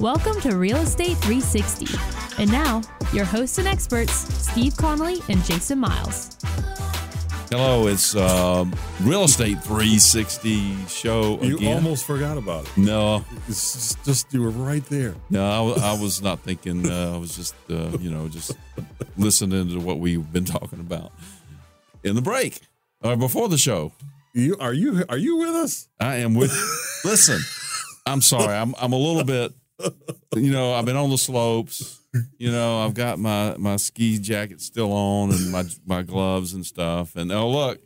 Welcome to Real Estate 360. And now, your hosts and experts, Steve Connolly and Jason Miles. Hello, it's uh, Real Estate 360 show You again. almost forgot about it. no, It's just, just you were right there. no, I, I was not thinking. Uh, I was just, uh, you know, just listening to what we've been talking about in the break or before the show. You are you are you with us? I am with. listen, I'm sorry. I'm I'm a little bit. You know, I've been on the slopes. You know, I've got my my ski jacket still on and my my gloves and stuff. And oh look,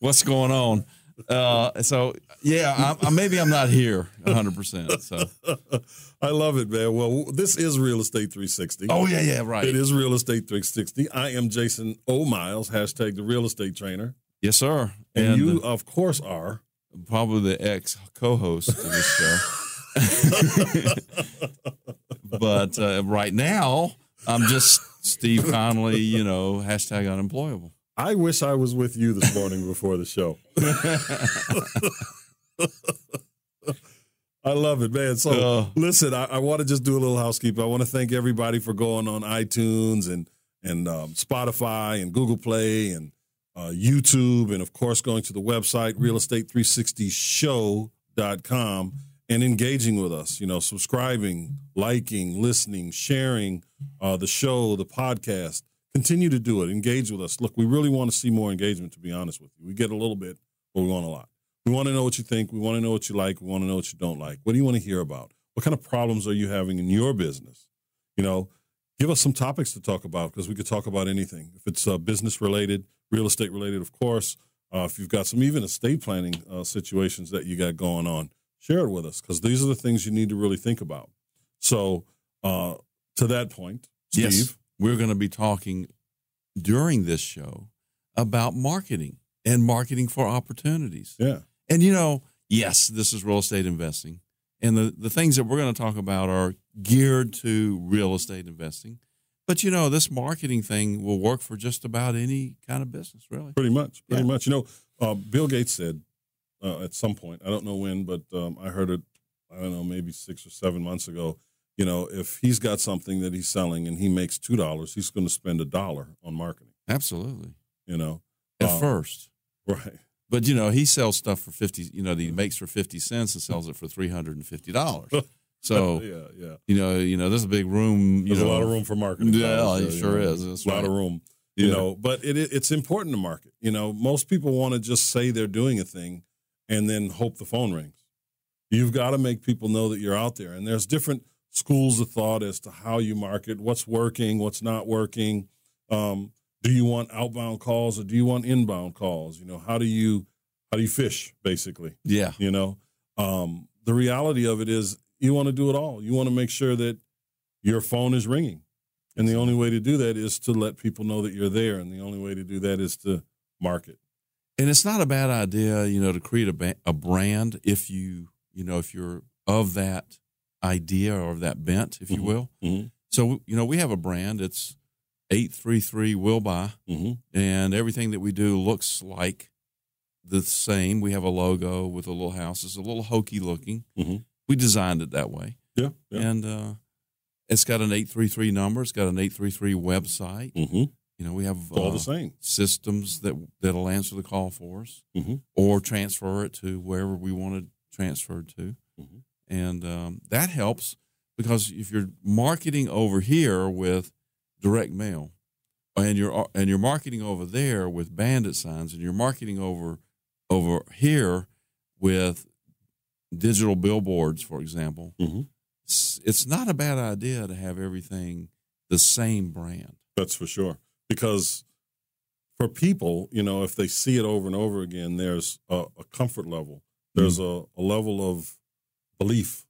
what's going on? Uh, so yeah, I, I, maybe I'm not here 100. percent So I love it, man. Well, this is Real Estate 360. oh yeah, yeah, right. It is Real Estate 360. I am Jason O. Miles, hashtag the real estate trainer. Yes, sir. And, you, uh, of course, are. probably the ex co-host of this show. but uh, right now, I'm just Steve Connolly. You know, hashtag unemployable. I wish I was with you this morning before the show. I love it, man. So, Uh. listen, I, I want to just do a little housekeeping. I want to thank everybody for going on iTunes and and um, Spotify and Google Play and uh, YouTube, and of course, going to the website realestate360show.com and engaging with us. You know, subscribing, liking, listening, sharing uh, the show, the podcast. Continue to do it. Engage with us. Look, we really want to see more engagement. To be honest with you, we get a little bit, but we want a lot. We want to know what you think. We want to know what you like. We want to know what you don't like. What do you want to hear about? What kind of problems are you having in your business? You know, give us some topics to talk about because we could talk about anything. If it's uh, business related, real estate related, of course. Uh, if you've got some even estate planning uh, situations that you got going on, share it with us because these are the things you need to really think about. So, uh, to that point, Steve, Yes, we're going to be talking during this show about marketing and marketing for opportunities. yeah, And you know, yes, this is real estate investing. And the, the things that we're going to talk about are geared to real estate investing. But you know, this marketing thing will work for just about any kind of business, really. Pretty much, pretty Yeah. much. You know, uh, Bill Gates said uh, at some point, I don't know when, but um, I heard it, I don't know, maybe six or seven months ago. You know, if he's got something that he's selling and he makes two dollars, he's going to spend a dollar on marketing. Absolutely. You know, At Uh, first. right? But you know, he sells stuff for 50, you know, that he makes for 50 cents and sells it for $350. So, yeah, yeah. you know, you know, there's a big room, you There's know. a lot of room for marketing. Yeah, dollars it sure know. is. That's a lot right. of room. You Yeah. know, but it, it- it's important to market. You know, most people want to just say they're doing a thing and then hope the phone rings. You've got to make people know that you're out there. And there's different schools of thought as to how you market, what's working, what's not working. Um, do you want outbound calls or do you want inbound calls? You know, how do you how do you fish basically? Yeah. You know, um, the reality of it is you want to do it all. You want to make sure that your phone is ringing. And the only way to do that is to let people know that you're there. And the only way to do that is to market. And it's not a bad idea, you know, to create a, ba- a brand if you, you know, if you're of that idea or of that bent, if you Mhm. will. Mm-hmm. So, you know, we have a brand. It's 833 Will Buy, Mm-hmm. and everything that we do looks like the same. We have a logo with a little house. It's a little hokey looking. Mhm. We designed it that way. Yeah. Yeah. And uh, it's got an 833 number, it's got an 833 website. Mm-hmm. You know, we have It's all uh, the same. systems that that'll answer the call for us Mhm. or transfer it to wherever we want it transferred to Mhm. and um, that helps because if you're marketing over here with direct mail and you're and you're marketing over there with bandit signs and you're marketing over over here with digital billboards for example Mhm. it's, it's not a bad idea to have everything the same brand That's for sure. Because for people, you know, if they see it over and over again, there's a, a comfort level. There's a, a level of belief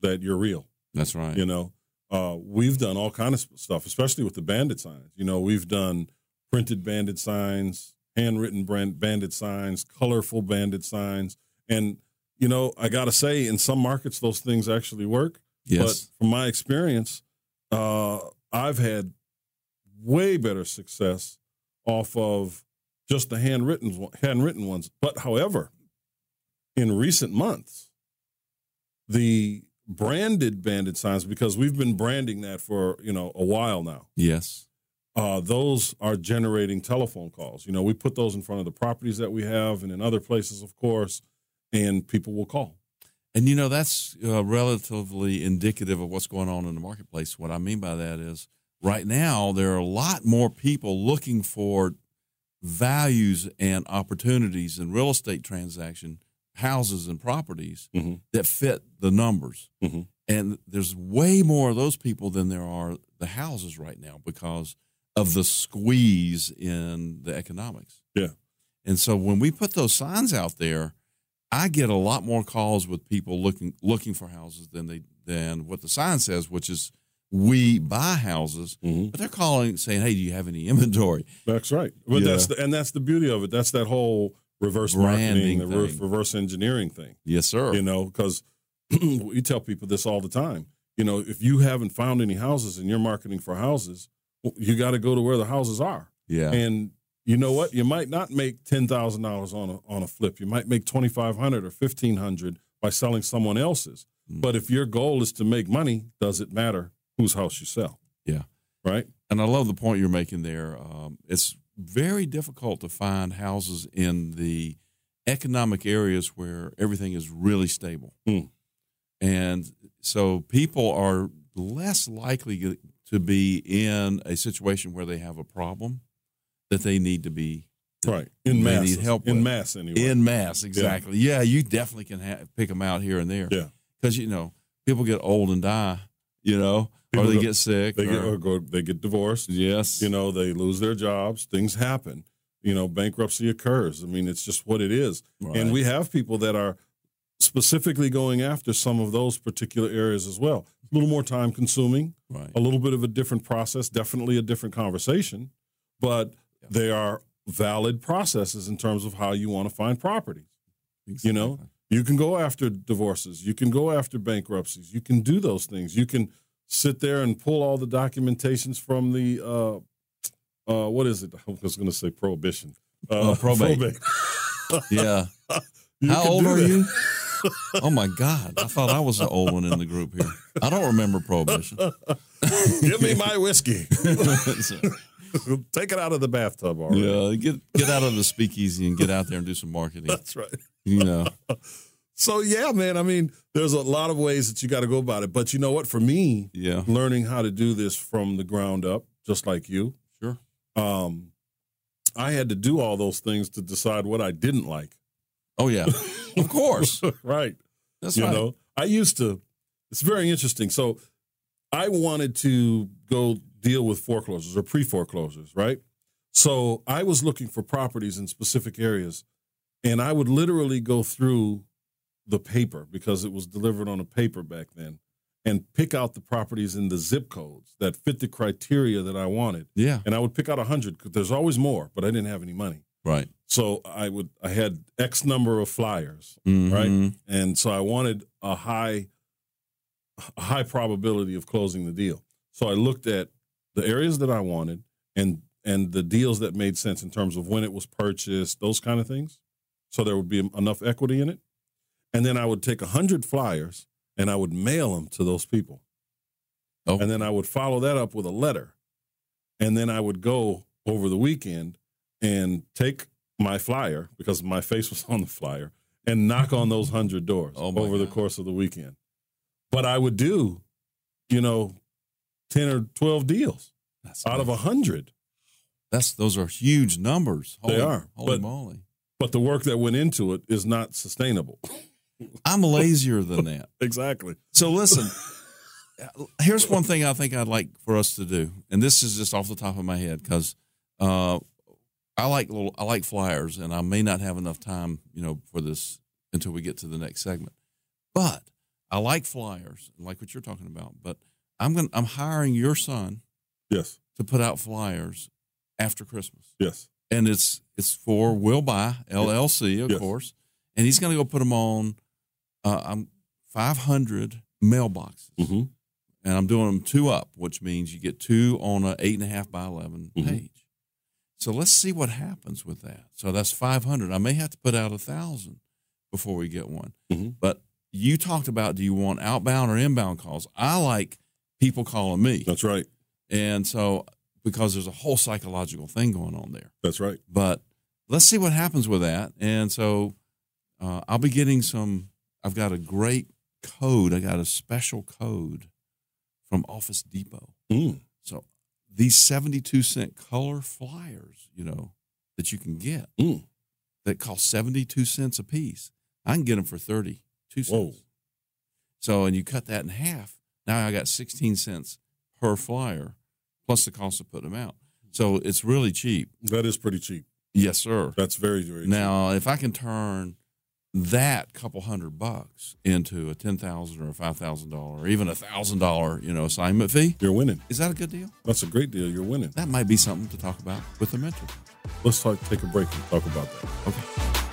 that you're real. that's right You know, uh, we've done all kind of stuff, especially with the bandit signs. You know, we've done printed bandit signs, handwritten brand bandit signs, colorful bandit signs, and you know, I got to say, in some markets, those things actually work. yes But from my experience, uh, I've had way better success off of just the handwritten handwritten ones. But however, in recent months, the branded banded signs because we've been branding that for you know a while now. Yes. Uh, those are generating telephone calls. You know, we put those in front of the properties that we have and in other places, of course, and people will call. And you know that's uh, relatively indicative of what's going on in the marketplace. What I mean by that is, right now there are a lot more people looking for values and opportunities in real estate transaction, houses and properties Mm-hmm. that fit the numbers. Mhm. And there's way more of those people than there are the houses right now because of the squeeze in the economics. Yeah. And so when we put those signs out there, I get a lot more calls with people looking looking for houses than they than what the sign says, which is we buy houses. Mhm. But they're calling saying, "Hey, do you have any inventory?" That's right. But Yeah. that's the, and that's the beauty of it. That's that whole reverse Branding marketing, the re- reverse engineering thing. Yes, sir. You know, because we tell people this all the time. You know, if you haven't found any houses and you're marketing for houses, you got to go to where the houses are. yeah. And you know what? You might not make ten thousand dollars on a on a flip. You might make twenty five hundred or fifteen hundred by selling someone else's. Mm. But if your goal is to make money, does it matter whose house you sell? Yeah. Right. and I love the point you're making there. Um, it's very difficult to find houses in the economic areas where everything is really stable, Hmm. and so people are less likely to be in a situation where they have a problem that they need to be Right. In mass. help In with. mass anyway. in mass. Exactly. Yeah, you definitely can ha- pick them out here and there. Yeah. because you know people get old and die. You know, People or they get sick. they get or- or go they get divorced. yes. You know, they lose their jobs. Things happen. You know, bankruptcy occurs. I mean, it's just what it is. Right. And we have people that are specifically going after some of those particular areas as well. A little more time consuming, right. a little bit of a different process, definitely a different conversation, but they are valid processes in terms of how you want to find property. You know, You can go after divorces, you can go after bankruptcies, you can do those things. You can sit there and pull all the documentations from the uh uh what is it? I was going to say prohibition. Uh, probate. Yeah. You How old are that. you? Oh my God! I thought I was the old one in the group here. I don't remember prohibition. Give me my whiskey. Take it out of the bathtub already. yeah, get get out of the speakeasy and get out there and do some marketing. That's right. You know, So yeah, man. I mean, there's a lot of ways that you got to go about it. But you know what? For me, yeah, learning how to do this from the ground up, just like you, sure. um, I had to do all those things to decide what I didn't like. Oh yeah, of course. right. That's you right. know, I used to. It's very interesting. So, I wanted to go deal with foreclosures or pre foreclosures, right? So I was looking for properties in specific areas, and I would literally go through the paper because it was delivered on a paper back then, and pick out the properties in the zip codes that fit the criteria that I wanted. Yeah, And I would pick out a hundred because there's always more, but I didn't have any money. right. So I would I had X number of flyers, Mhm. right? And so I wanted a high a high probability of closing the deal. So I looked at the areas that I wanted and and the deals that made sense in terms of when it was purchased, those kind of things. So there would be enough equity in it. And then I would take a hundred flyers and I would mail them to those people. Oh, And then I would follow that up with a letter. And then I would go over the weekend and take my flyer because my face was on the flyer and knock on those hundred doors Oh, over the course of the weekend. But I would do, you know, 10 or 12 deals that's out of a hundred. that's those are huge numbers. They are, Holy but- moly! But the work that went into it is not sustainable. I'm lazier than that. exactly. So listen, here's one thing I think I'd like for us to do, and this is just off the top of my head because uh, I like little I like flyers, and I may not have enough time, you know, for this until we get to the next segment. But I like flyers, like what you're talking about. But I'm going I'm hiring your son Yes. to put out flyers after Christmas, Yes. and it's it's for Will Buy LLC, of Yes. course, and he's going to go put them on. Uh, I'm 500 mailboxes Mm-hmm. and I'm doing them two up, which means you get two on a eight and a half by 11 Mhm. page. So let's see what happens with that. So that's 500. I may have to put out a thousand before we get one, Mhm. but you talked about do you want outbound or inbound calls? I like people calling me. That's right. And so, because there's a whole psychological thing going on there. That's right. But let's see what happens with that. And so, uh, I'll be getting some. I've got a great code. I got a special code from Office Depot. Mm. So these 72 cent color flyers, you know, that you can get Mm. that cost 72 cents a piece. I can get them for 32 cents. Whoa. So, and you cut that in half. Now I got 16 cents per flyer plus the cost of putting them out. So it's really cheap. That is pretty cheap. Yes, sir. That's very, very cheap. Now, if I can turn that couple hundred bucks into a ten thousand or a five thousand dollar, or even a thousand dollar, you know, assignment fee, You're winning. is that a good deal? That's a great deal. You're winning. That might be something to talk about with the mentor. Let's talk, take a break and talk about that. Okay.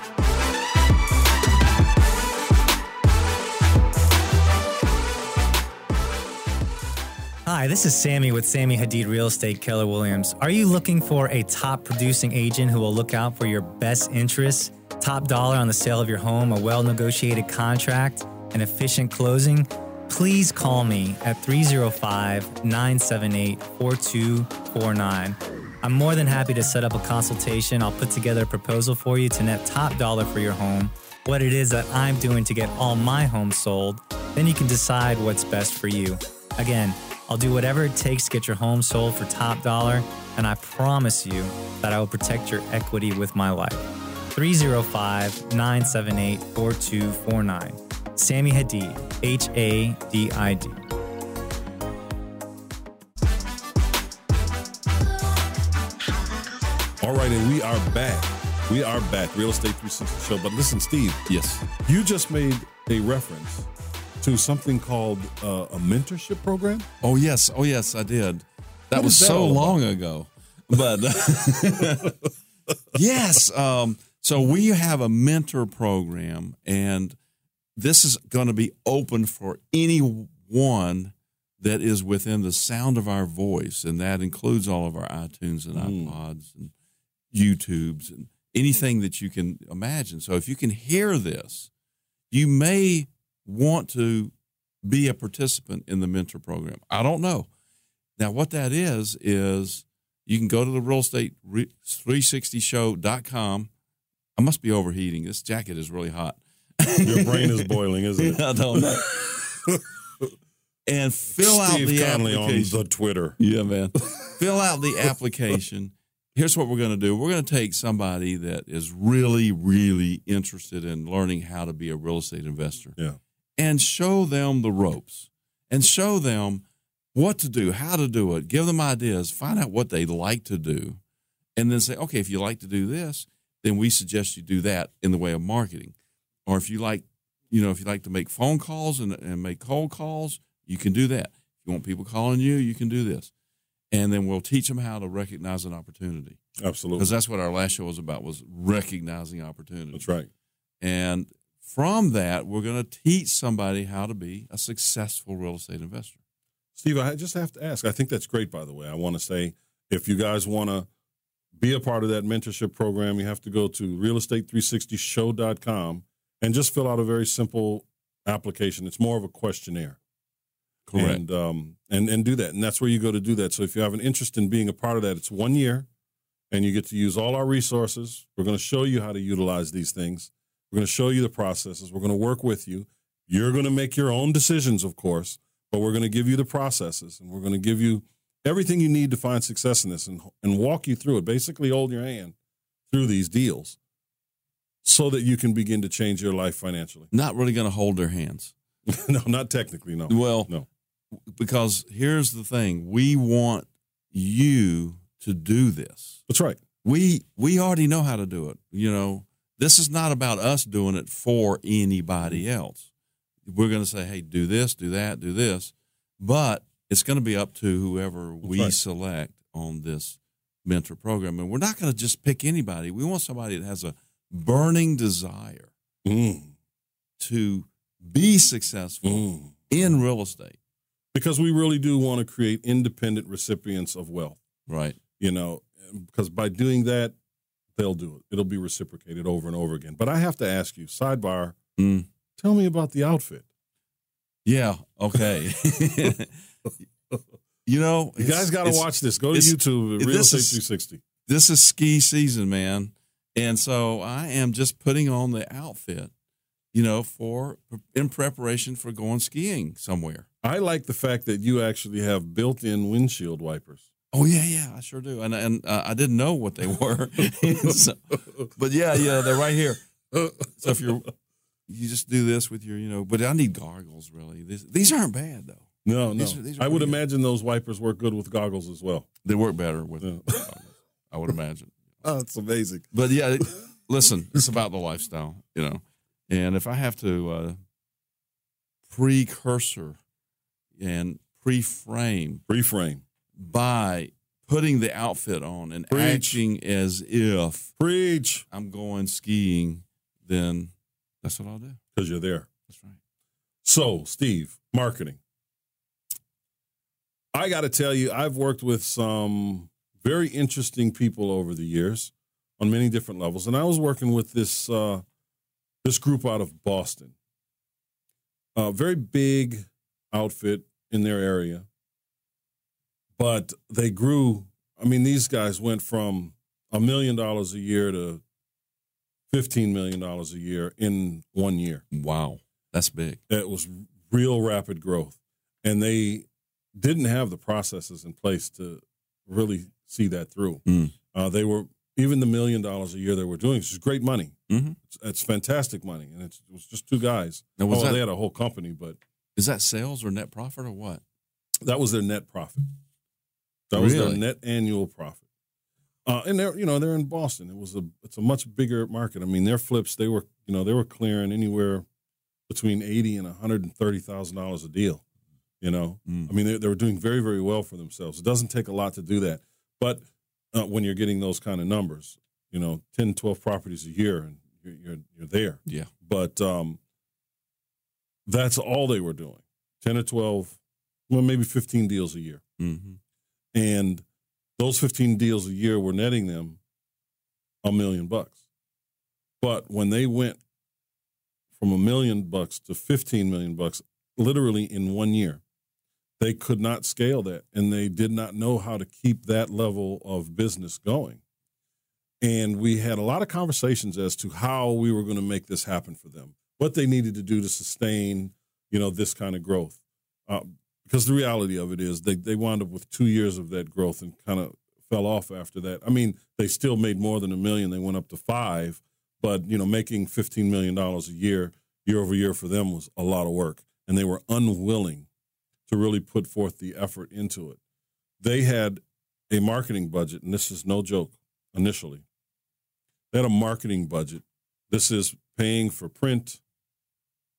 Hi, this is Sammy with Sammy Hadid Real Estate Keller Williams. Are you looking for a top producing agent who will look out for your best interests? Top dollar on the sale of your home, a well negotiated contract, an efficient closing? Please call me at 305 978 4249. I'm more than happy to set up a consultation. I'll put together a proposal for you to net top dollar for your home, what it is that I'm doing to get all my homes sold. Then you can decide what's best for you. Again, I'll do whatever it takes to get your home sold for top dollar, and I promise you that I will protect your equity with my life. 305 978 4249. Sammy Hadid, H A D I D. All right, and we are back. We are back. Real Estate 360 show. But listen, Steve, Yes. you just made a reference to something called uh, a mentorship program. Oh yes. Oh yes, I did. That What was that so all about? long ago. But yes. Um, so we have a mentor program, and this is going to be open for anyone that is within the sound of our voice, and that includes all of our iTunes and Mm. iPods and YouTubes and anything that you can imagine. So if you can hear this, you may want to be a participant in the mentor program. I don't know. Now, what that is, is you can go to the real estate 360show.com. I must be overheating. This jacket is really hot. Your brain is boiling, isn't it? I don't know. and fill out the Conley on application. the Twitter. Yeah, man. Fill out the application. Here's what we're going to do. We're going to take somebody that is really, really interested in learning how to be a real estate investor Yeah. And show them the ropes and show them what to do, how to do it, give them ideas, find out what they like to do, and then say, okay, if you like to do this, then we suggest you do that in the way of marketing. Or if you like, you know, if you like to make phone calls and, and make cold calls, you can do that. If you want people calling you, you can do this. And then we'll teach them how to recognize an opportunity Absolutely. because that's what our last show was about was recognizing opportunity. That's right. And from that, we're going to teach somebody how to be a successful real estate investor. Steve, I just have to ask. I think that's great, by the way. I want to say if you guys want to be a part of that mentorship program, you have to go to real-estate360show.com and just fill out a very simple application. It's more of a questionnaire. Correct. And, um, and and do that. And that's where you go to do that. So if you have an interest in being a part of that, it's one year and you get to use all our resources. We're going to show you how to utilize these things. We're going to show you the processes. We're going to work with you. You're going to make your own decisions, of course, but we're going to give you the processes and we're going to give you everything you need to find success in this and, and walk you through it. Basically, hold your hand through these deals so that you can begin to change your life financially. Not really going to hold their hands. no, not technically, no. Well, No. because here's the thing we want you to do this. That's right. We we already know how to do it. You know, this is not about us doing it for anybody else. We're going to say, "Hey, do this, do that, do this," but it's going to be up to whoever we right. select on this mentor program, and we're not going to just pick anybody. We want somebody that has a burning desire Mm, to be successful mm. in real estate. Because we really do want to create independent recipients of wealth, Right. you know, because by doing that, they'll do it. It'll be reciprocated over and over again. But I have to ask you, sidebar, Mm. Tell me about the outfit. Yeah. Okay. you know, You guys got to watch this. Go to YouTube, Real Estate 360. This is ski season, man, and so I am just putting on the outfit, you know, for in preparation for going skiing somewhere. I like the fact that you actually have built-in windshield wipers. Oh yeah, yeah, I sure do, and and uh, I didn't know what they were, so- but yeah, yeah, they're right here. So if you're, you just do this with your, you know, but I need goggles. Really, these these aren't bad though. No, no. These are- these are I would good. imagine those wipers work good with goggles as well. They work better with Yeah. goggles. I would imagine. Oh, it's amazing. But yeah, listen, it's about the lifestyle, you know. And if I have to uh, precursor and pre-frame Reframe. By putting the outfit on and Preach. acting as if Preach. I'm going skiing, then that's what I'll do. Because you're there. That's right. So, Steve, marketing. I got to tell you, I've worked with some very interesting people over the years on many different levels, and I was working with this uh, this group out of Boston, a very big outfit in their area, but they grew. I mean, these guys went from a million dollars a year to fifteen million dollars a year in one year. Wow, that's big. It was real rapid growth, and they didn't have the processes in place to really see that through. Mm. Uh, they were even the million dollars a year they were doing, is great money. Mm-hmm. It's, it's fantastic money, and it's, it was just two guys. Now, was oh, that they had a whole company, but is that sales or net profit or what? that was their net profit. That was their net annual profit. Uh, and they're you know they're in Boston. It was a it's a much bigger market. I mean, their flips they were you know they were clearing anywhere between eighty and one hundred and thirty thousand dollars a deal. You know, Mm. I mean they, they were doing very very well for themselves. It doesn't take a lot to do that, but uh, when you're getting those kind of numbers, you know, 10, 12 properties a year, and you're you're, you're there. Yeah. But um, that's all they were doing. Ten or twelve, well, maybe fifteen deals a year Mm-hmm. And those 15 deals a year were netting them a million bucks. But when they went from a million bucks to 15 million bucks, literally in one year, they could not scale that and they did not know how to keep that level of business going. And we had a lot of conversations as to how we were going to make this happen for them, what they needed to do to sustain, you know, this kind of growth. Uh, because the reality of it is they, they wound up with two years of that growth and kind of fell off after that. I mean, they still made more than a million. They went up to five, but you know, making fifteen million dollars a year, year over year for them was a lot of work, and they were unwilling to really put forth the effort into it. They had a marketing budget, and this is no joke. Initially, they had a marketing budget. This is paying for print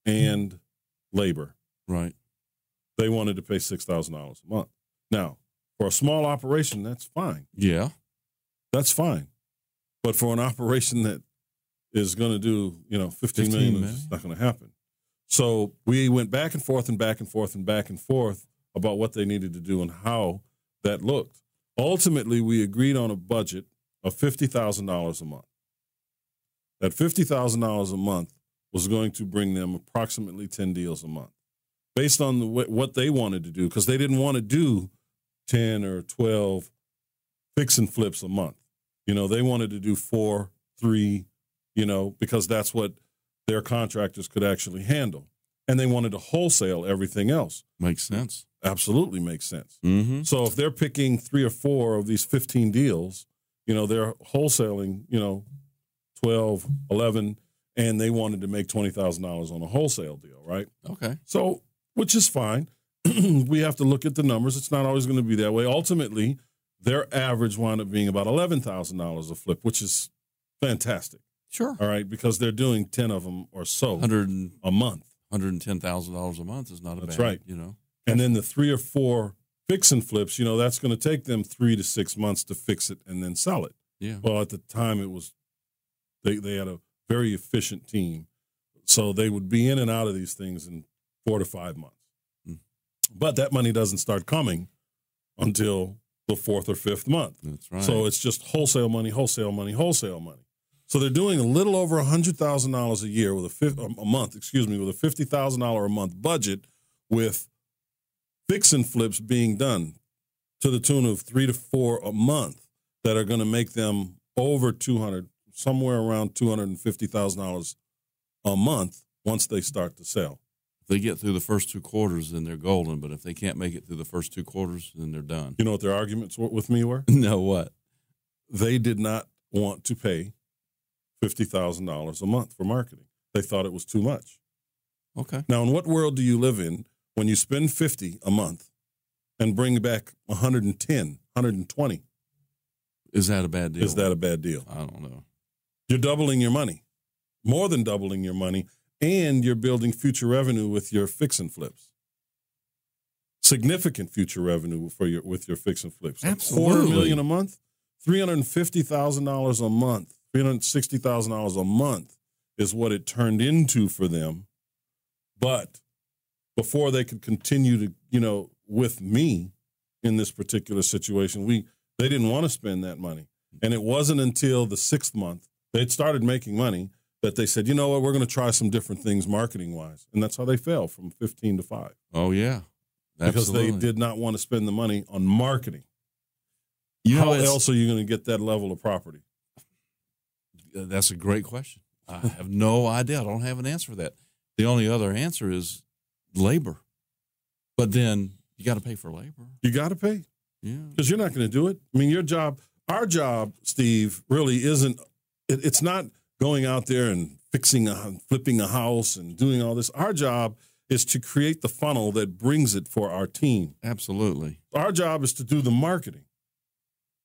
and labor Right. They wanted to pay six thousand dollars a month. Now, for a small operation, that's fine. Yeah. That's fine. But for an operation that is going to do, you know, fifteen 15 million, million. it's not going to happen. So we went back and forth and back and forth and back and forth about what they needed to do and how that looked. Ultimately, we agreed on a budget of fifty thousand dollars a month. That fifty thousand dollars a month was going to bring them approximately ten deals a month, based on the, what they wanted to do, because they didn't want to do ten or twelve fix and flips a month. You know, they wanted to do four, three, you know, because that's what their contractors could actually handle. And they wanted to wholesale everything else. Makes sense. Absolutely makes sense. Mm-hmm. So if they're picking three or four of these 15 deals, you know, they're wholesaling, you know, 12, 11, and they wanted to make $20,000 on a wholesale deal, right? Okay. So, which is fine. we have to look at the numbers. It's not always going to be that way. Ultimately, their average wound up being about $11,000 a flip, which is fantastic. Sure. All right, because they're doing 10 of them or so Hundred a month. hundred and ten thousand dollars a month is not a That's bad. right. You know. And then the three or four fix and flips, you know, that's going to take them three to six months to fix it and then sell it. Yeah. Well, at the time, it was they they had a very efficient team, so they would be in and out of these things in four to five months. Mm. But that money doesn't start coming until the fourth or fifth month. That's right. So it's just wholesale money, wholesale money, wholesale money. So they're doing a little over hundred thousand dollars a year with a fif- a month, excuse me, with a fifty thousand dollar a month budget, with fix and flips being done to the tune of three to four a month that are going to make them over two hundred, somewhere around two hundred and fifty thousand dollars a month once they start to sell. They get through the first two quarters, then they're golden. But if they can't make it through the first two quarters, then they're done. You know what their arguments with me were? no, what? They did not want to pay fifty thousand dollars a month for marketing. They thought it was too much. Okay. Now, in what world do you live in when you spend 50 a month and bring back 110, 120? Is that a bad deal? Is that a bad deal? I don't know. You're doubling your money, more than doubling your money, and you're building future revenue with your fix and flips. Significant future revenue for your with your fix and flips. A quarter Absolutely. million a month, three hundred fifty thousand dollars a month, three hundred sixty thousand dollars a month is what it turned into for them. But before they could continue to, you know, with me in this particular situation, we they didn't want to spend that money. And it wasn't until the sixth month they'd started making money that they said, you know what, we're going to try some different things marketing wise. And that's how they fell from 15 to 5 Oh yeah, because they did not want to spend the money on marketing. You know, how it's- else are you going to get that level of property? Uh, That's a great question. I have no idea. I don't have an answer for that. The only other answer is labor. But then you got to pay for labor. You got to pay Yeah. because you're not going to do it. I mean, your job, our job, Steve, really isn't. It, it's not going out there and fixing a flipping a house and doing all this. Our job is to create the funnel that brings it for our team. Absolutely. Our job is to do the marketing.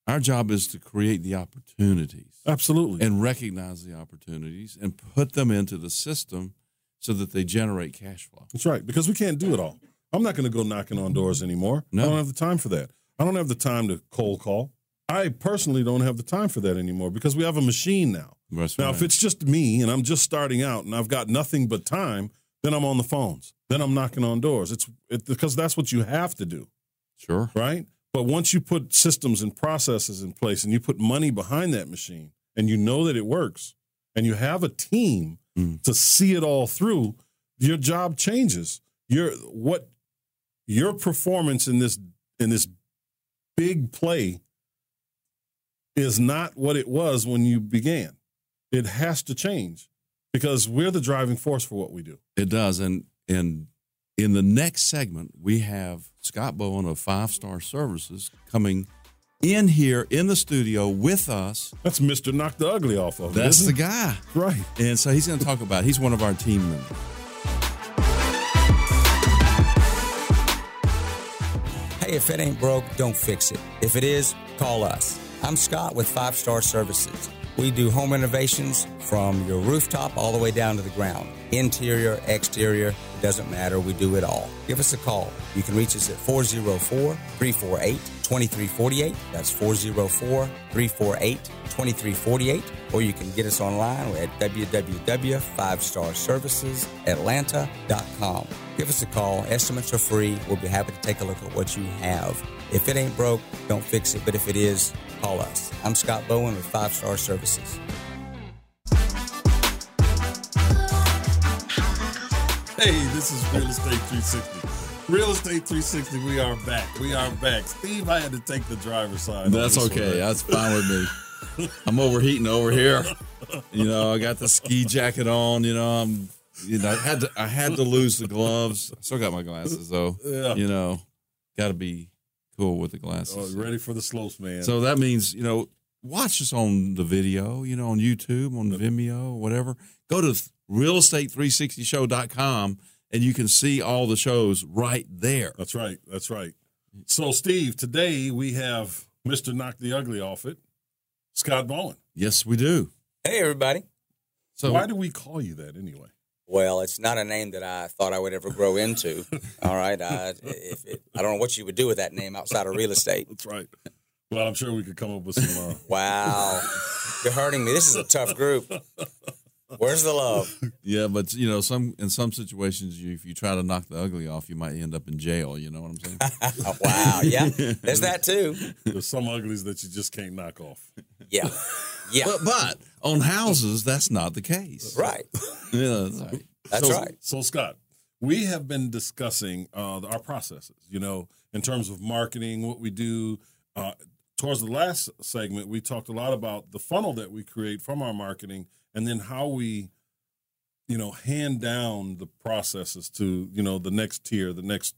Our job is to create the opportunities Absolutely. and recognize the opportunities and put them into the system so that they generate cash flow. That's right, because we can't do it all. I'm not going to go knocking on doors anymore. No. I don't have the time for that. I don't have the time to cold call. I personally don't have the time for that anymore because we have a machine now. That's Now, right. if it's just me and I'm just starting out and I've got nothing but time, then I'm on the phones. Then I'm knocking on doors. It's it, because that's what you have to do, sure. right? But once you put systems and processes in place and you put money behind that machine and you know that it works and you have a team Mm. to see it all through, your job changes. Your what your performance in this in this big play is not what it was when you began. It has to change because we're the driving force for what we do. It does. And and in the next segment, we have Scott Bowen of Five Star Services coming in here in the studio with us. That's Mr. Knock the Ugly off of it. That's isn't the it? guy. right. And so he's going to talk about. He's one of our team members. Hey, if it ain't broke, don't fix it. If it is, call us. I'm Scott with Five Star Services. We do home renovations from your rooftop all the way down to the ground. Interior, exterior, it doesn't matter. We do it all. Give us a call. You can reach us at 404 348 2348. That's 404 348 2348. Or you can get us online at www.5starservicesatlanta.com. Give us a call. Estimates are free. We'll be happy to take a look at what you have. If it ain't broke, don't fix it. But if it is, call us. I'm Scott Bowen with Five Star Services. Hey, this is Real Estate 360. Real Estate 360, we are back. We are back. Steve, I had to take the driver's side. That's one. okay. That's fine with me. I'm overheating over here. You know, I got the ski jacket on. You know, I'm. You know, I had to. I had to lose the gloves. I still got my glasses though. Yeah. You know, got to be cool with the Oh, glasses. you ready for the slopes, man? So that means you know, watch us on the video. You know, on YouTube, on Vimeo, whatever. Go to realestate360show.com and you can see all the shows right there. That's right. That's right. So, Steve, today we have Mr. Knock the Ugly off it, Scott Bowen. Yes, we do. Hey, everybody. So Why do we call you that anyway? Well, it's not a name that I thought I would ever grow into. All right. I, if it, I don't know what you would do with that name outside of real estate. That's right. Well, I'm sure we could come up with some. Uh, Wow. You're hurting me. This is a tough group. Where's the love? Yeah, but you know, some in some situations, you, if you try to knock the ugly off, you might end up in jail. You know what I'm saying? Wow. Yeah. There's that too. there's some uglies that you just can't knock off. Yeah. Yeah. but but On houses, that's not the case. Right. Yeah, that's right. That's so, right. So, Scott, we have been discussing uh, our processes, you know, in terms of marketing, what we do. Uh, towards the last segment, we talked a lot about the funnel that we create from our marketing and then how we, you know, hand down the processes to, you know, the next tier, the next,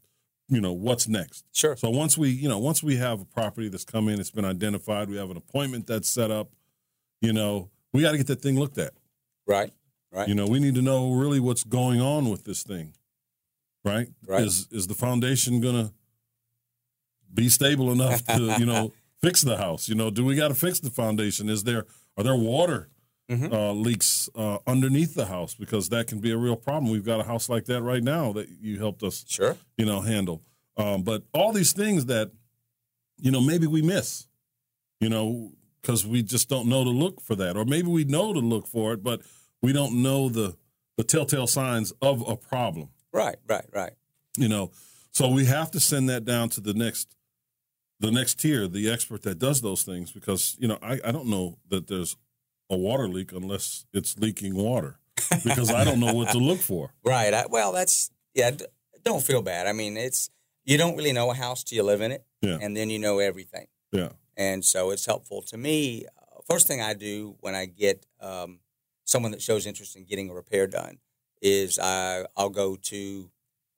you know, what's next. Sure. So once we, you know, once we have a property that's come in, it's been identified, we have an appointment that's set up, you know, we got to get that thing looked at. Right. Right. You know, we need to know really what's going on with this thing. Right? Right. Is is the foundation gonna be stable enough to, you know, fix the house? You know, do we gotta fix the foundation? Is there are there water Mhm. uh, leaks uh, underneath the house? Because that can be a real problem. We've got a house like that right now that you helped us Sure. you know, handle. Um, but all these things that, you know, maybe we miss, you know, because we just don't know to look for that, or maybe we know to look for it, but we don't know the the telltale signs of a problem, Right. Right. Right. you know. So we have to send that down to the next the next tier, the expert that does those things, because you know, I, I don't know that there's a water leak unless it's leaking water, because I don't know what to look for. Right. I, well, that's yeah. D- don't feel bad. I mean, it's you don't really know a house till you live in it, Yeah. and then you know everything. Yeah. And so it's helpful to me. Uh, first thing I do when I get um, someone that shows interest in getting a repair done is I I'll go to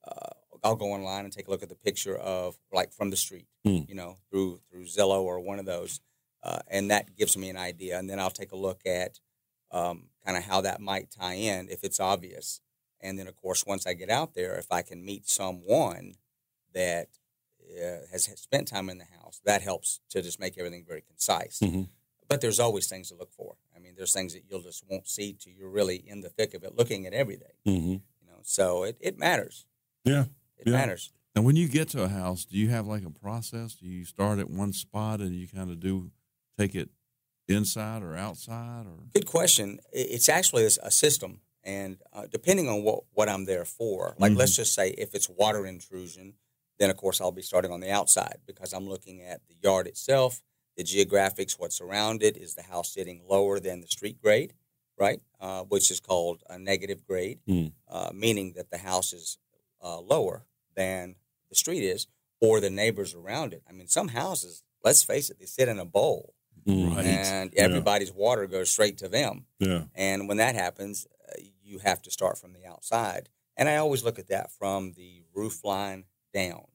uh, I'll go online and take a look at the picture of like from the street, Hmm. you know, through through Zillow or one of those, uh, and that gives me an idea. And then I'll take a look at um, kind of how that might tie in if it's obvious. And then of course once I get out there, if I can meet someone that uh, has, has spent time in the house, that helps to just make everything very concise. Mhm. But there's always things to look for. I mean, there's things that you'll just won't see till you're really in the thick of it, looking at everything. Mm-hmm. You know, so it, it matters. Yeah. It Yeah. matters. Now, when you get to a house, do you have like a process? Do you start at one spot and you kind of do take it inside or outside, or Good question. It's actually a a system, and uh, depending on what, what I'm there for, like let's just say if it's water intrusion, then of course I'll be starting on the outside because I'm looking at the yard itself, the geographics, what's around it. Is the house sitting lower than the street grade, right? Uh, which is called a negative grade, Mm. uh, meaning that the house is uh, lower than the street is, or the neighbors around it. I mean, some houses, let's face it, they sit in a bowl. Right. and Yeah. everybody's water goes straight to them. Yeah. And when that happens, uh, you have to start from the outside. And I always look at that from the roof line down.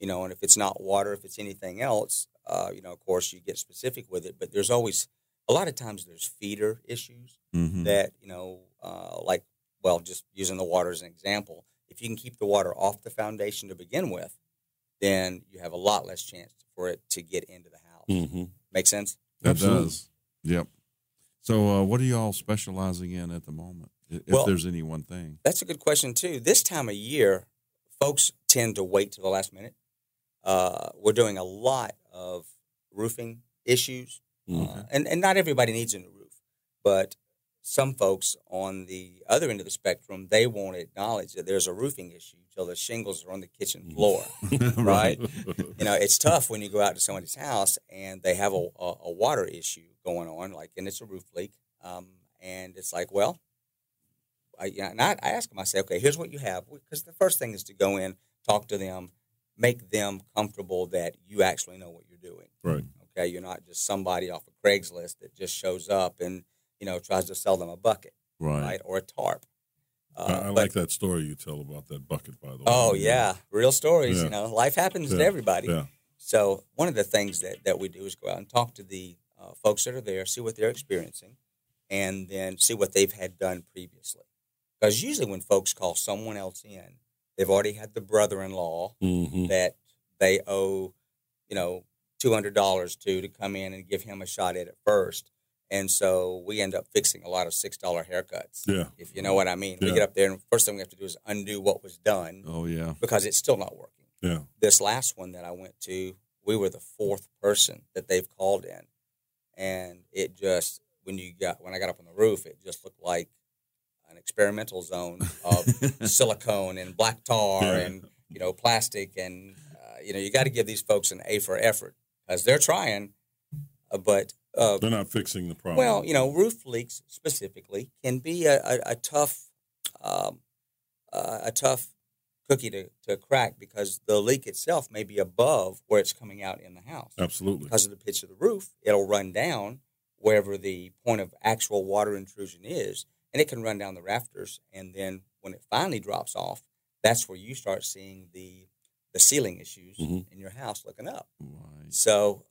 You know, and if it's not water, if it's anything else, uh, you know, of course, you get specific with it. But there's always a lot of times there's feeder issues Mhm. that you know, uh, like well, just using the water as an example. If you can keep the water off the foundation to begin with, then you have a lot less chance for it to get into the house. Mm-hmm. Make sense? that Absolutely. does? Yep. So, uh, what are you all specializing in at the moment, if Well- there's any one thing? That's a good question too. This time of year, folks tend to wait to the last minute. Uh, we're doing a lot of roofing issues, uh, and and not everybody needs a new roof, but some folks on the other end of the spectrum they won't acknowledge that there's a roofing issue till the shingles are on the kitchen floor. right? you know, it's tough when you go out to somebody's house and they have a, a, a water issue going on, like, and it's a roof leak. Um, and it's like, well, I, yeah, and I, I ask them, I say, okay, here's what you have. Because the first thing is to go in, talk to them, make them comfortable that you actually know what you're doing. Right. Okay. You're not just somebody off of Craigslist that just shows up and, you know, tries to sell them a bucket, Right. right? Or a tarp. Uh, I, I but- like that story you tell about that bucket, by the way. Oh, yeah. Real stories. Yeah. You know, life happens to everybody. Yeah. So one of the things that, that we do is go out and talk to the uh, folks that are there, see what they're experiencing, and then see what they've had done previously. Because usually when folks call someone else in, they've already had the brother-in-law Mm-hmm. that they owe, you know, two hundred dollars to to come in and give him a shot at it first, and so we end up fixing a lot of six dollar haircuts. Yeah. If you know what I mean, we get up there and first thing we have to do is undo what was done Oh, yeah. because it's still not working Yeah. this last one that I went to, we were the fourth person that they've called in, and it just when you got when I got up on the roof, it just looked like an experimental zone of silicone and black tar Yeah. and you know plastic and uh, you know you got to give these folks an A for effort because they're trying, uh, but uh, They're not fixing the problem. well, you know, roof leaks specifically can be a, a, a tough, um, uh, a tough cookie to, to crack because the leak itself may be above where it's coming out in the house. absolutely. Because of the pitch of the roof, it'll run down wherever the point of actual water intrusion is, and it can run down the rafters. And then when it finally drops off, that's where you start seeing the the ceiling issues Mhm. in your house looking up. Right. So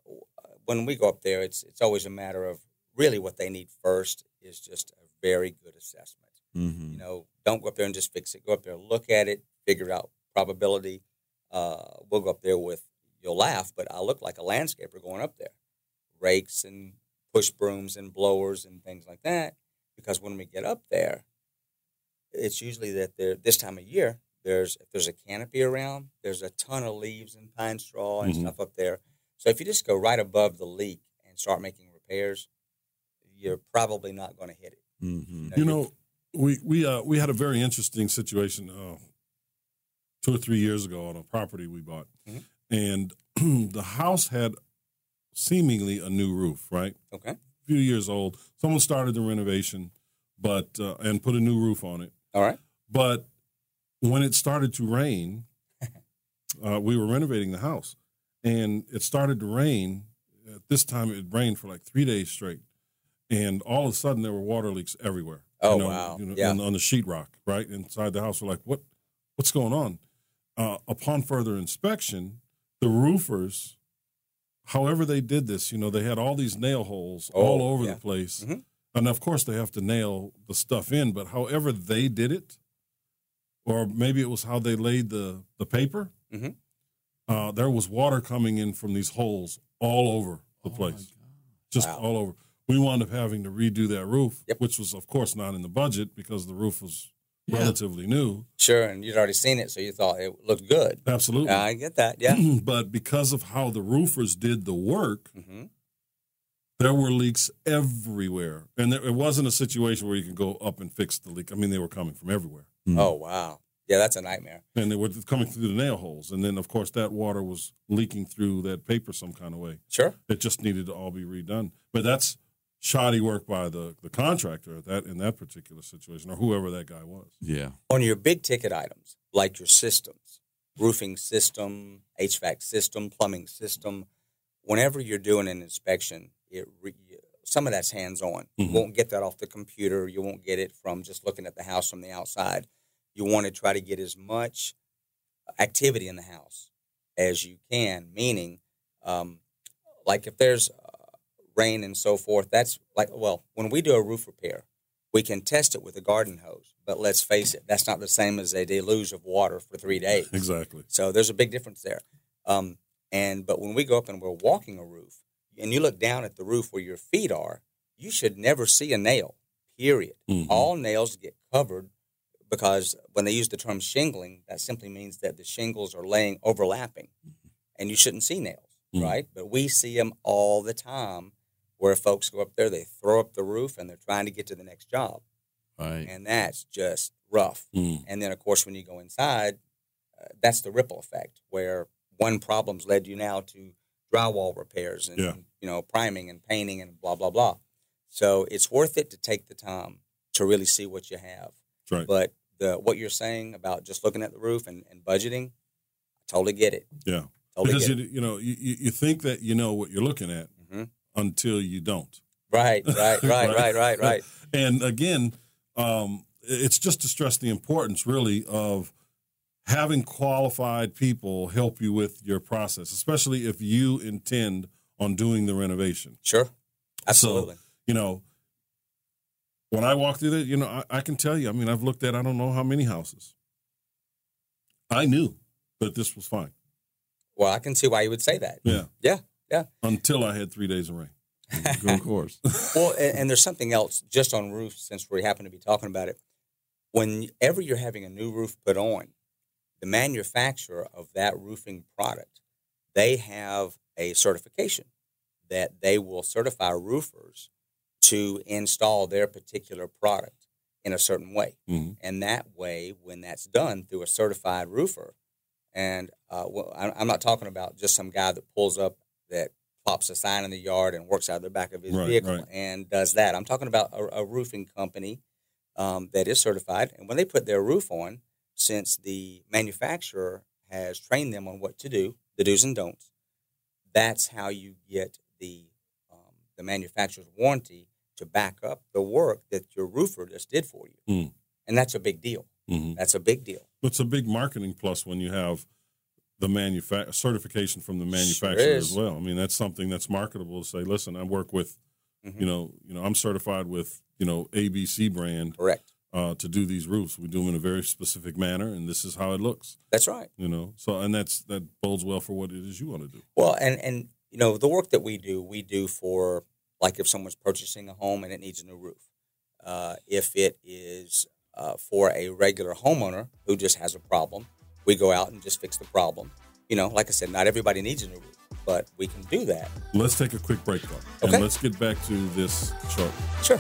uh, when we go up there, it's it's always a matter of really what they need first is just a very good assessment. Mm-hmm. You know, don't go up there and just fix it. Go up there, look at it, figure out probability. Uh, we'll go up there with you'll laugh, but I look like a landscaper going up there, rakes and push brooms and blowers and things like that. Because when we get up there, it's usually that there this time of year there's if there's a canopy around, there's a ton of leaves and pine straw and Mhm. stuff up there. So if you just go right above the leak and start making repairs, you're probably not going to hit it. Mm-hmm. You know, we we uh, we had a very interesting situation uh, two or three years ago on a property we bought, Mhm. and the house had seemingly a new roof, right? Okay. Few years old. Someone started the renovation, but uh, and put a new roof on it. All right. But when it started to rain, uh, we were renovating the house, and it started to rain. At this time, it rained for like three days straight, and all of a sudden there were water leaks everywhere. Oh, you know, wow. You know, Yeah. on, on the sheetrock, right inside the house. We're like, what? What's going on? Uh, upon further inspection, the roofers, however they did this, you know, they had all these nail holes Oh, all over yeah. the place. Mhm. And of course, they have to nail the stuff in, but however they did it, or maybe it was how they laid the, the paper, Mhm. uh, there was water coming in from these holes all over the place, just Wow. all over. We wound up having to redo that roof, Yep. which was, of course, not in the budget because the roof was Yeah. relatively new. Sure, and you'd already seen it, so you thought it looked good. Absolutely. I get that. Yeah. but because of how the roofers did the work, hmm there were leaks everywhere. And there, it wasn't a situation where you could go up and fix the leak. I mean, they were coming from everywhere. Mm. Oh wow. Yeah, that's a nightmare. And they were coming through the nail holes. And then, of course, that water was leaking through that paper some kind of way. Sure. It just needed to all be redone. But that's shoddy work by the, the contractor that in that particular situation or whoever that guy was. Yeah. On your big ticket items, like your systems, roofing system, HVAC system, plumbing system, whenever you're doing an inspection, it re- some of that's hands on. Mhm. You won't get that off the computer. You won't get it from just looking at the house from the outside. You want to try to get as much activity in the house as you can, meaning, um, like if there's rain and so forth, that's like, well, when we do a roof repair, we can test it with a garden hose, but let's face it, that's not the same as a deluge of water for three days. Exactly. So there's a big difference there. Um, and but when we go up and we're walking a roof, and you look down at the roof where your feet are, you should never see a nail. Period. Mhm. All nails get covered because when they use the term shingling, that simply means that the shingles are laying overlapping, and you shouldn't see nails, Mhm. right? But we see them all the time, where folks go up there, they throw up the roof, and they're trying to get to the next job, Right. and that's just rough. Mm. And then, of course, when you go inside, uh, that's the ripple effect where one problem's led you now to drywall repairs and Yeah. you know priming and painting and blah blah blah. So it's worth it to take the time to really see what you have. Right. But the what you're saying about just looking at the roof and, and budgeting, I totally get it. Yeah. Totally because you, it. you know you, you think that you know what you're looking at Mhm. Until you don't. Right, right, right, right, right, right. And again, um, it's just to stress the importance, really, of having qualified people help you with your process, especially if you intend on doing the renovation. Sure, absolutely. You know, when I walk through that, you know, I, I can tell you. I mean, I've looked at I don't know how many houses. I knew that this was fine. well, I can see why you would say that. Yeah. Yeah, yeah. Until I had three days of rain. of course. well, and, and there's something else just on roofs since we happen to be talking about it. Whenever you're having a new roof put on, the manufacturer of that roofing product, they have a certification that they will certify roofers to install their particular product in a certain way. Mhm. And that way, when that's done through a certified roofer, and uh, well, I'm not talking about just some guy that pulls up that plops a sign in the yard and works out of the back of his Right, vehicle right. and does that. I'm talking about a, a roofing company um, that is certified, and when they put their roof on, since the manufacturer has trained them on what to do, the do's and don'ts, that's how you get the um, the manufacturer's warranty to back up the work that your roofer just did for you, Mm. and that's a big deal. hmm That's a big deal. It's a big marketing plus when you have the manufa- certification from the manufacturer as well. I mean, that's something that's marketable to say, listen, I work with, Mhm. you know, you know, I'm certified with, you know, ABC brand Correct. uh, to do these roofs. We do them in a very specific manner, and this is how it looks. That's right. You know, so and that's that bodes well for what it is you want to do. Well, and and you know the work that we do, we do for like if someone's purchasing a home and it needs a new roof. Uh, if it is uh, for a regular homeowner who just has a problem, we go out and just fix the problem. You know, like I said, not everybody needs a new roof, but we can do that. Let's take a quick break though, and Okay. let's get back to this shortly. Sure.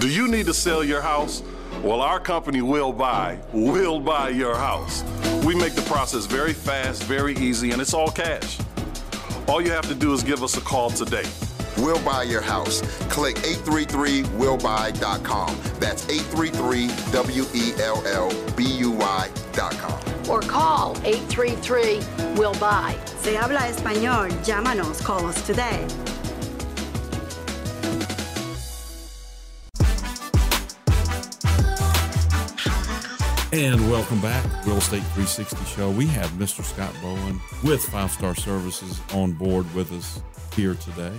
Do you need to sell your house? Well, our company will buy, will buy your house. We make the process very fast, very easy, and it's all cash. All you have to do is give us a call today. We'll buy your house. Click 833willbuy.com. That's 833 W E L L B U Y.com. or call 833 Will Buy. Se habla español. Llámanos. Call us today. And welcome back, Real Estate 360 Show. We have Mr. Scott Bowen with Five Star Services on board with us here today.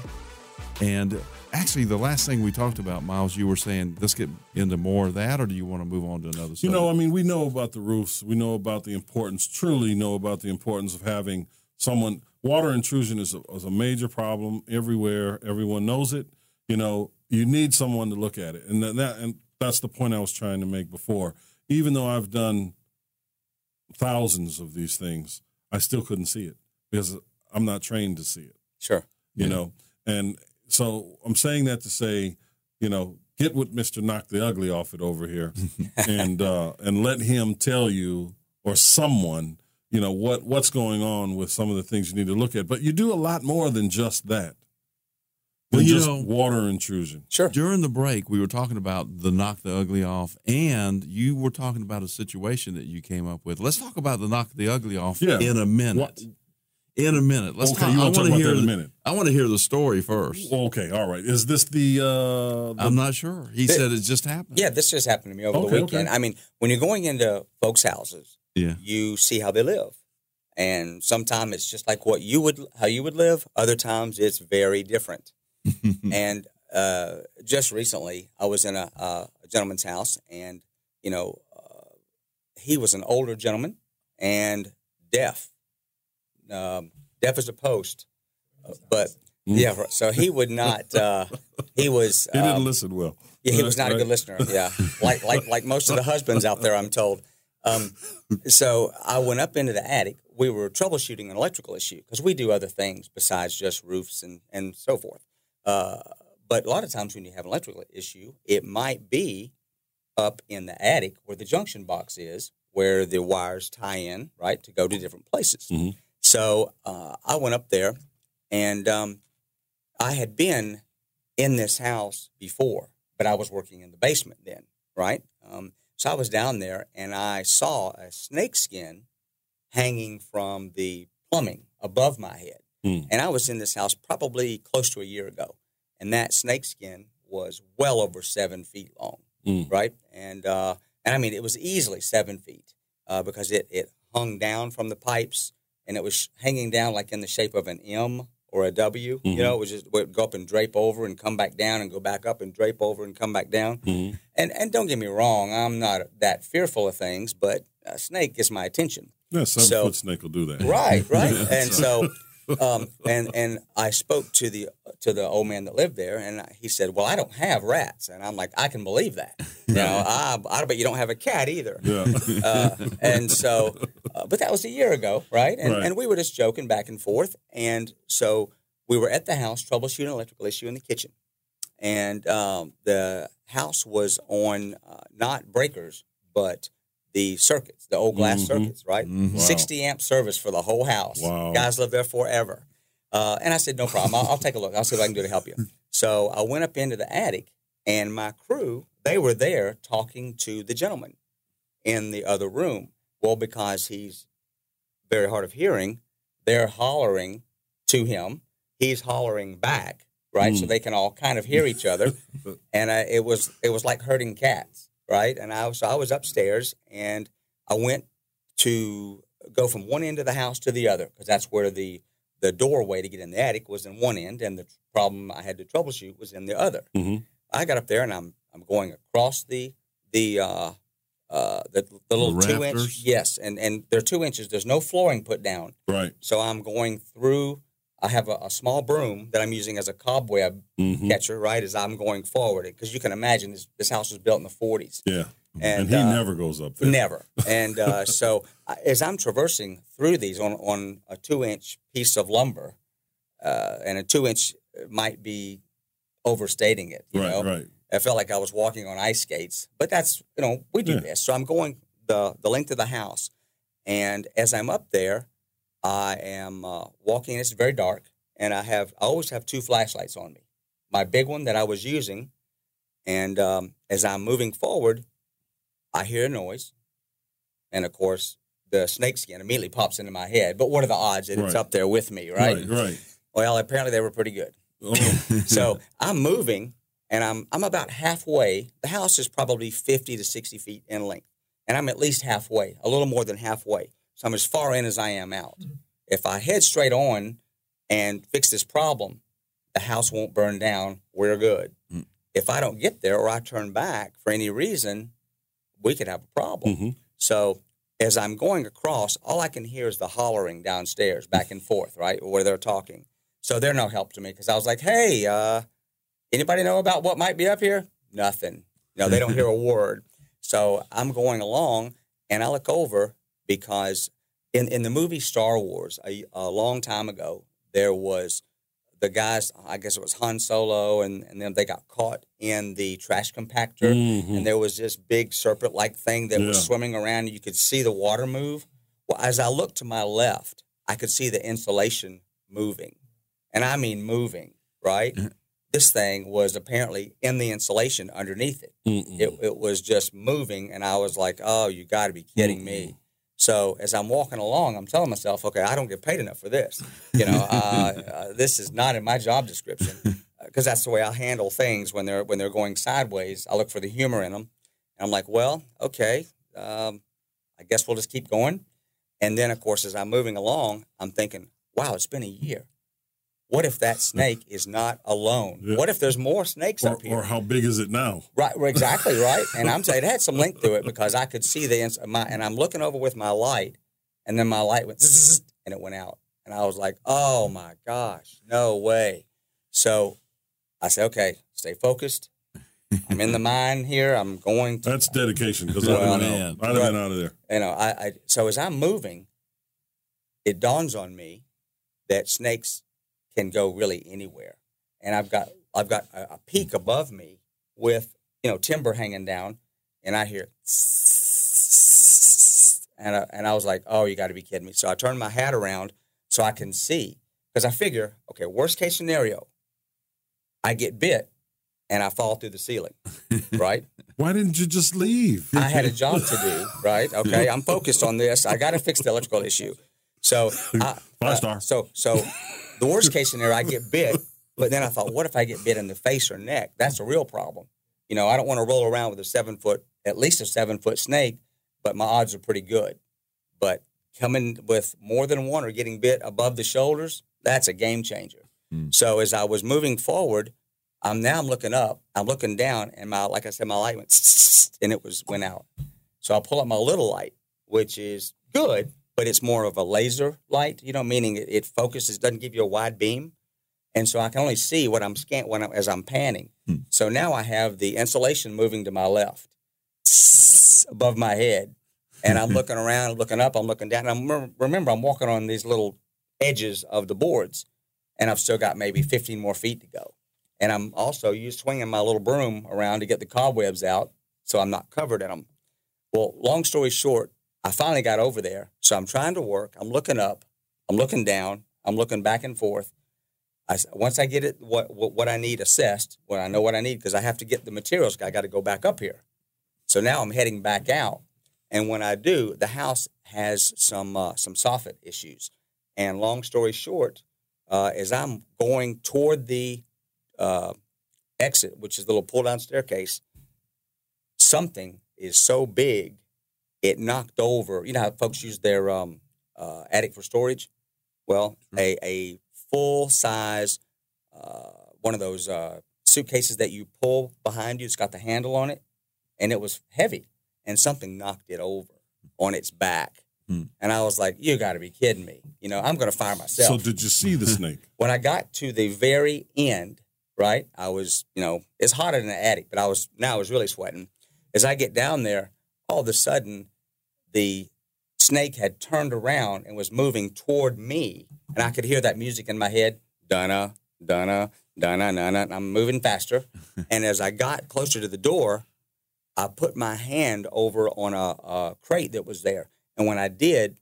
And actually, the last thing we talked about, Miles, you were saying, let's get into more of that, or do you want to move on to another You know, I mean, we know about the roofs. We know about the importance, truly know about the importance of having someone. Water intrusion is a, is a major problem everywhere. Everyone knows it. You know, you need someone to look at it. And that, that and that's the point I was trying to make before. Even though I've done thousands of these things, I still couldn't see it because I'm not trained to see it Sure. you Yeah. know and so i'm saying that to say you know get with mr knock the ugly off it over here and uh and let him tell you or someone you know what what's going on with some of the things you need to look at but you do a lot more than just that than Well, you just know- water intrusion Sure. During the break, we were talking about the knock the ugly off, and you were talking about a situation that you came up with. Let's talk about the knock the ugly off Yeah. in a minute. What- In a minute. Let's Okay, talk, you I wanna talk about hear that in a the- minute. I want to hear the story first. okay all right is this the uh the, I'm not sure. He Th- said it just happened. Yeah, this just happened to me over Okay, the weekend. okay. I mean, when you're going into folks' houses, Yeah. you see how they live. And sometimes it's just like what you would how you would live. Other times it's very different. and uh, just recently, I was in a, uh, a gentleman's house, and you know, uh, he was an older gentleman and deaf, um, deaf as a post. Uh, but yeah, so he would not. Uh, he was. he didn't um, listen well yeah, he was not a good listener. Yeah, like like like most of the husbands out there, I'm told. Um, so I went up into the attic. We were troubleshooting an electrical issue because we do other things besides just roofs and and so forth. Uh, but a lot of times when you have an electrical issue, it might be up in the attic where the junction box is, where the wires tie in, right, to go to different places. Mhm. So uh, I went up there, and um, I had been in this house before, but I was working in the basement then, right? Um, so I was down there, and I saw a snake skin hanging from the plumbing above my head. Hmm. And I was in this house probably close to a year ago, and that snake skin was well over seven feet long, Mm. right? And uh, and I mean, it was easily seven feet uh, because it it hung down from the pipes, and it was hanging down like in the shape of an M or a W. Mhm. You know, it was just it would go up and drape over and come back down and go back up and drape over and come back down. Mhm. And and don't get me wrong, I'm not that fearful of things, but a snake gets my attention. yeah seven So- foot snake will do that Right, right. and so, um, and and I spoke to the to the old man that lived there, and he said, "Well, I don't have rats," and I'm like, "I can believe that." You know, I I bet you don't have a cat either. yeah Uh, and so, uh, but that was a year ago, right? And, Right. and we were just joking back and forth. And so we were at the house troubleshooting an electrical issue in the kitchen. And um, the house was on uh, not breakers, but the circuits, the old glass Mhm. circuits, right? Mhm. Wow. 60 amp service for the whole house. Wow. Guys live there forever. Uh, and I said, no problem. I'll, I'll take a look. I'll see what I can do to help you. So I went up into the attic, and my crew, they were there talking to the gentleman in the other room. Well, because he's very hard of hearing, they're hollering to him. He's hollering back, right? So Mm. they can all kind of hear each other. and I, it was it was like herding cats, right? And I was so I was upstairs, and I went to go from one end of the house to the other because that's where the the doorway to get in the attic was in one end, and the problem I had to troubleshoot was in the other. Mhm. I got up there, and I'm I'm going across the the uh, uh, the, the little The two inch yes, and and they're two inches. There's no flooring put down, Right. so I'm going through. I have a, a small broom that I'm using as a cobweb hmm catcher, right? As I'm going forward, because you can imagine this, this house was built in the 40s, Yeah. and, And, he uh, never goes up there. Never. And uh, so I- as I'm traversing through these on, on a two inch piece of lumber, uh, and a two inch might be overstating it, you Right. know. Right. I felt like I was walking on ice skates, but that's, you know, we do Yeah. this. So I'm going the, the length of the house. And as I'm up there, I am uh, walking, it's very dark, and I have, I always have two flashlights on me. My big one that I was using, and um, as I'm moving forward, I hear a noise. And of course, the snake skin immediately pops into my head. But what are the odds that it's up there with me, right? Right. Right. Well, apparently they were pretty good. Oh, So I'm moving and I'm I'm about halfway. The house is probably 50 to 60 feet in length. And I'm at least halfway, a little more than halfway. So I'm as far in as I am out. If I head straight on and fix this problem, the house won't burn down. We're good. Mm. If I don't get there or I turn back for any reason, we could have a problem. Mhm. So as I'm going across, all I can hear is the hollering downstairs, back and forth, right, where they're talking. So they're no help to me because I was like, "Hey, uh, anybody know about what might be up here?" Nothing. No, they don't hear a word. So I'm going along, and I look over because in in the movie Star Wars a, a long time ago, there was the guys. I guess it was Han Solo, and and then they got caught in the trash compactor Mhm. and there was this big serpent like thing that was swimming around. You could see the water move. Well, as I looked to my left, I could see the insulation moving. And I mean moving, right? This thing was apparently in the insulation underneath it. Mm-mm. It, it was just moving. And I was like, oh, you got to be kidding me. So as I'm walking along, I'm telling myself, okay, I don't get paid enough for this. You know, uh, uh, this is not in my job description because that's the way I handle things when they're when they're going sideways. I look for the humor in them. And I'm like, well, okay, um, I guess we'll just keep going. And then, of course, as I'm moving along, I'm thinking, wow, it's been a year. What if that snake is not alone? Yeah. What if there's more snakes Or, up here? or how big is it now? Right, well, exactly right. And I'm saying it had some length to it because I could see the ins- my and I'm looking over with my light, and then my light went zzz, and it went out, and I was like, oh my gosh, no way. So I said, okay, stay focused. I'm in the mine here. I'm going to That's dedication because Well, I've been. I'd have been out of there. you know, I, I so as I'm moving, it dawns on me that snakes can go really anywhere, and I've got I've got a, a peak above me with you know timber hanging down, and I hear, and I, and I was like, oh, you got to be kidding me! So I turned my hat around so I can see because I figure, okay, worst case scenario, I get bit and I fall through the ceiling, right? Why didn't you just leave? I had a job to do, right? Okay, I'm focused on this. I got to fix the electrical issue. So, I, Five star. so, so the worst case scenario, I get bit. But then I thought, what if I get bit in the face or neck? That's a real problem. You know, I don't want to roll around with a seven foot, at least a seven foot snake, but my odds are pretty good. But coming with more than one or getting bit above the shoulders, that's a game changer. Hmm. So as I was moving forward, I'm now I'm looking up, I'm looking down, and my like I said, my light went and it was went out. So I pull up my little light, which is good, but it's more of a laser light, you know, meaning it, it focuses, doesn't give you a wide beam. And so I can only see what I'm scan when I'm, as I'm panning. Hmm. So now I have the insulation moving to my left, above my head, and I'm looking around, looking up, I'm looking down. And I'm remember, I'm walking on these little edges of the boards, and I've still got maybe 15 more feet to go. And I'm also swinging my little broom around to get the cobwebs out, so I'm not covered in them. Well, long story short, I finally got over there. So I'm trying to work. I'm looking up. I'm looking down. I'm looking back and forth. I, once I get it, what, what what I need assessed, when I know what I need, because I have to get the materials, I got to go back up here. So now I'm heading back out, and when I do, the house has some uh, some soffit issues. And long story short, uh, as I'm going toward the uh, exit, which is the little pull down staircase, something is so big, it knocked over. You know how folks use their um, uh, attic for storage? Well, a, a full size, uh, one of those uh, suitcases that you pull behind you, it's got the handle on it, and it was heavy, and something knocked it over on its back. Hmm. And I was like, you got to be kidding me. You know, I'm going to fire myself So did you see the snake? when I got to the very end, right, I was, you know, it's hotter than the attic, but I was now I was really sweating. As I get down there, all of a sudden, the snake had turned around and was moving toward me, and I could hear that music in my head, Donna, Donna, Donna, Donna. And I'm moving faster, and as I got closer to the door, I put my hand over on a, a crate that was there, and when I did,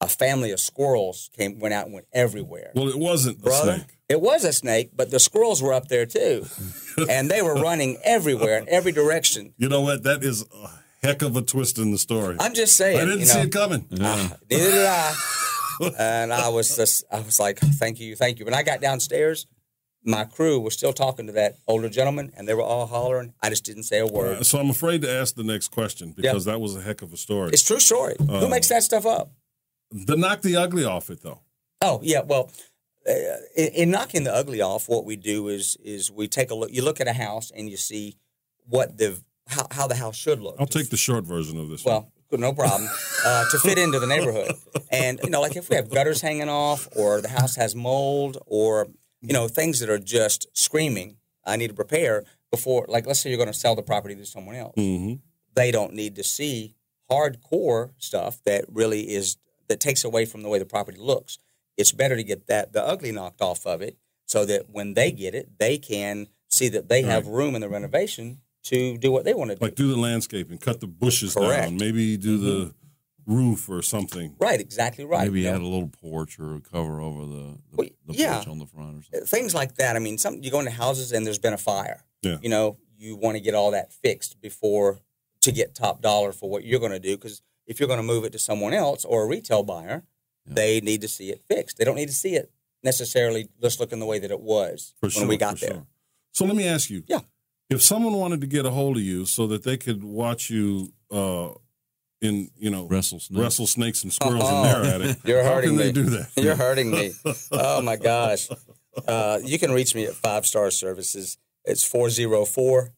a family of squirrels came went out and went everywhere. Well, it wasn't a snake. it was a snake, but the squirrels were up there too, and they were running everywhere in every direction. You know what? That is a heck of a twist in the story. I'm just saying. I didn't you see it coming. Ah, neither did I. and I was just, I was like, thank you, thank you. When I got downstairs, my crew was still talking to that older gentleman, and they were all hollering. I just didn't say a word. Uh, so I'm afraid to ask the next question because that was a heck of a story. It's true story. Who makes that stuff up? The knock the ugly off it though. Oh yeah, well, uh, in, in knocking the ugly off, what we do is is we take a look. You look at a house and you see what the how, how the house should look. I'll take the short version of this. well, good, no problem uh, to fit into the neighborhood. And you know, like if we have gutters hanging off, or the house has mold, or you know things that are just screaming, I need to prepare before. Like let's say you're going to sell the property to someone else. Mhm. They don't need to see hardcore stuff that really is that takes away from the way the property looks. It's better to get that the ugly knocked off of it, so that when they get it, they can see that they have room in the renovation to do what they want to do. like do the landscaping, cut the bushes Correct. down, maybe do the mm-hmm. roof or something. right, exactly right. Maybe you know? add a little porch or a cover over the, the, Well, the yeah. porch on the front or something. Uh, things like that. I mean, some you go into houses and there's been a fire. Yeah. You know, you want to get all that fixed before to get top dollar for what you're going to do. Because if you're going to move it to someone else or a retail buyer, Yeah. they need to see it fixed. They don't need to see it necessarily just looking the way that it was For when sure. we got there. sure. So let me ask you. Yeah. If someone wanted to get a hold of you so that they could watch you uh in, you know, Wrestle snake. wrestle snakes and squirrels in their attic. You're how hurting can me. they do that? You're hurting me. Oh my gosh. Uh, you can reach me at Five Star Services. It's 404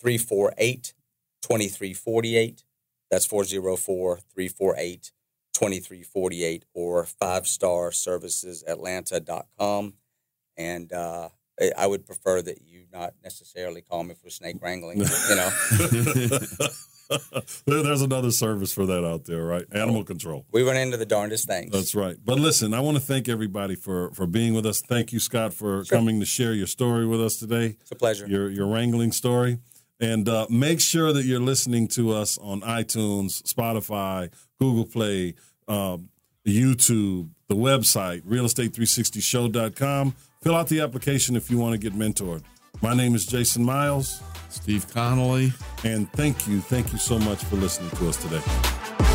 348 2348. That's 404 348 2348 or five star services atlanta.com. And uh, I- would prefer that you not necessarily call me for snake wrangling, you know. There- There's another service for that out there, right? Animal control. We run into the darndest things. That's right. But listen, I want to thank everybody for for being with us. Thank you, Scott, for coming to share your story with us today. It's a pleasure. Your your wrangling story. And uh, make sure that you're listening to us on iTunes, Spotify, Google Play, um, YouTube, the website, realestate360show.com. Fill out the application if you want to get mentored. My name is Jason Miles, Steve Connolly. and thank you, thank you so much for listening to us today.